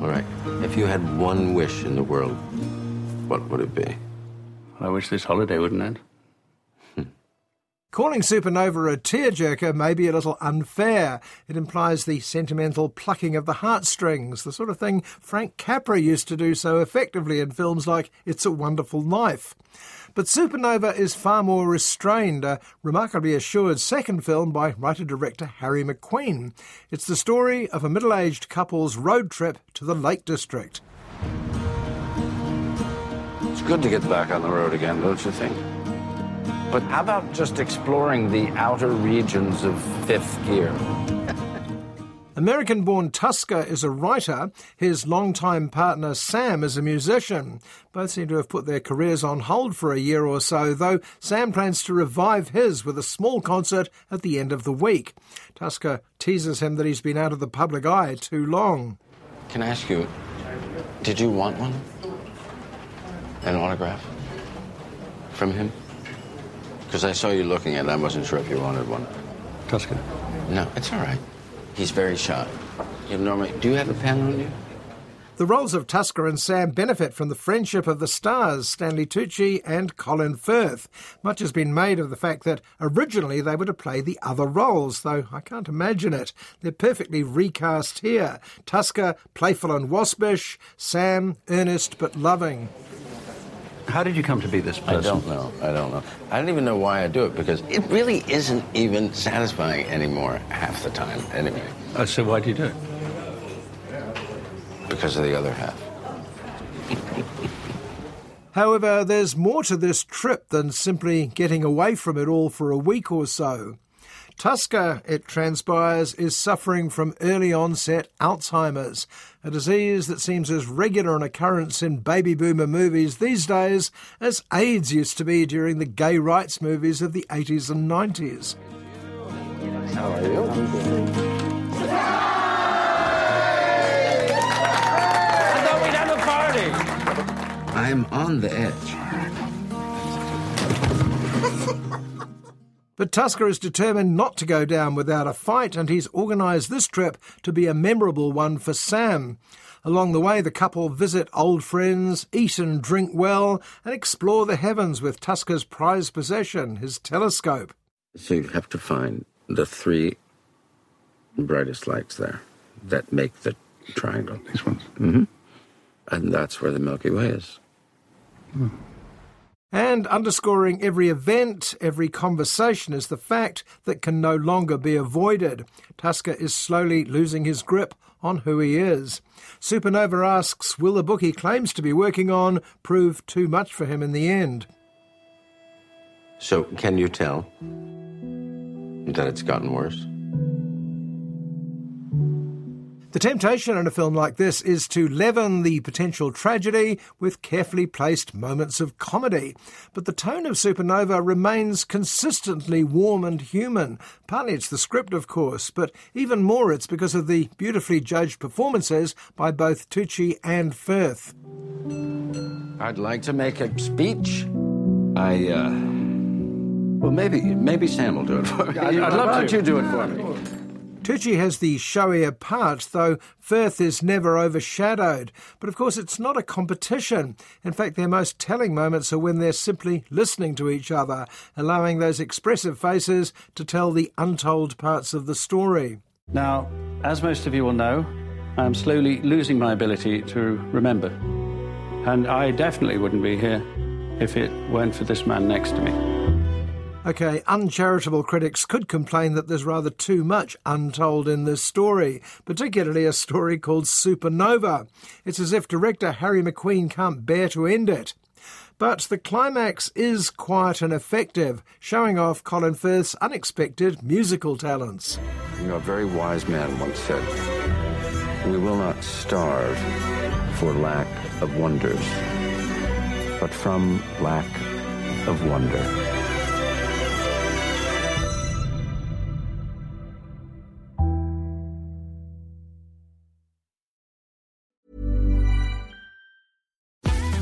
All right. If you had one wish in the world, what would it be? I wish this holiday wouldn't end. Calling Supernova a tearjerker may be a little unfair. It implies the sentimental plucking of the heartstrings, the sort of thing Frank Capra used to do so effectively in films like It's a Wonderful Life. But Supernova is far more restrained, a remarkably assured second film by writer director Harry Macqueen. It's the story of a middle aged couple's road trip to the Lake District. It's good to get back on the road again, don't you think? But how about just exploring the outer regions of fifth gear? American born Tusker is a writer. His longtime partner Sam is a musician. Both seem to have put their careers on hold for a year or so, though Sam plans to revive his with a small concert at the end of the week. Tusker teases him that he's been out of the public eye too long. Can I ask you, did you want one? An autograph? From him? Because I saw you looking at it, I wasn't sure if you wanted one. Tusker. No, it's all right. He's very shy. You normally, do you have a pen on you? The roles of Tusker and Sam benefit from the friendship of the stars, Stanley Tucci and Colin Firth. Much has been made of the fact that originally they were to play the other roles, though I can't imagine it. They're perfectly recast here. Tusker, playful and waspish, Sam, earnest but loving. How did you come to be this person? I don't know. I don't know. I don't even know why I do it because it really isn't even satisfying anymore half the time, anyway. Uh, so why do you do it? Because of the other half. However, there's more to this trip than simply getting away from it all for a week or so. Tusker, it transpires, is suffering from early onset Alzheimer's, a disease that seems as regular an occurrence in baby boomer movies these days as AIDS used to be during the gay rights movies of the 80s and 90s. How are you? I thought we'd have a party. I'm on the edge. But Tusker is determined not to go down without a fight, and he's organised this trip to be a memorable one for Sam. Along the way, the couple visit old friends, eat and drink well, and explore the heavens with Tusker's prized possession, his telescope. So you have to find the three brightest lights there that make the triangle. These ones. Mm-hmm. And that's where the Milky Way is. And underscoring every event, every conversation is the fact that can no longer be avoided. Tusker is slowly losing his grip on who he is. Supernova asks, will the book he claims to be working on prove too much for him in the end? So, can you tell that it's gotten worse? The temptation in a film like this is to leaven the potential tragedy with carefully placed moments of comedy. But the tone of Supernova remains consistently warm and human. Partly it's the script, of course, but even more it's because of the beautifully judged performances by both Tucci and Firth. I'd like to make a speech. I, uh. Well, maybe maybe Sam will do it for me. I'd- I'd love Why don't to. you do it for me? Tucci has the showier part, though Firth is never overshadowed. But of course, it's not a competition. In fact, their most telling moments are when they're simply listening to each other, allowing those expressive faces to tell the untold parts of the story. Now, as most of you will know, I am slowly losing my ability to remember. And I definitely wouldn't be here if it weren't for this man next to me. Okay, uncharitable critics could complain that there's rather too much untold in this story, particularly a story called Supernova. It's as if director Harry Macqueen can't bear to end it. But the climax is quiet and effective, showing off Colin Firth's unexpected musical talents. You know, a very wise man once said, We will not starve for lack of wonders, but from lack of wonder.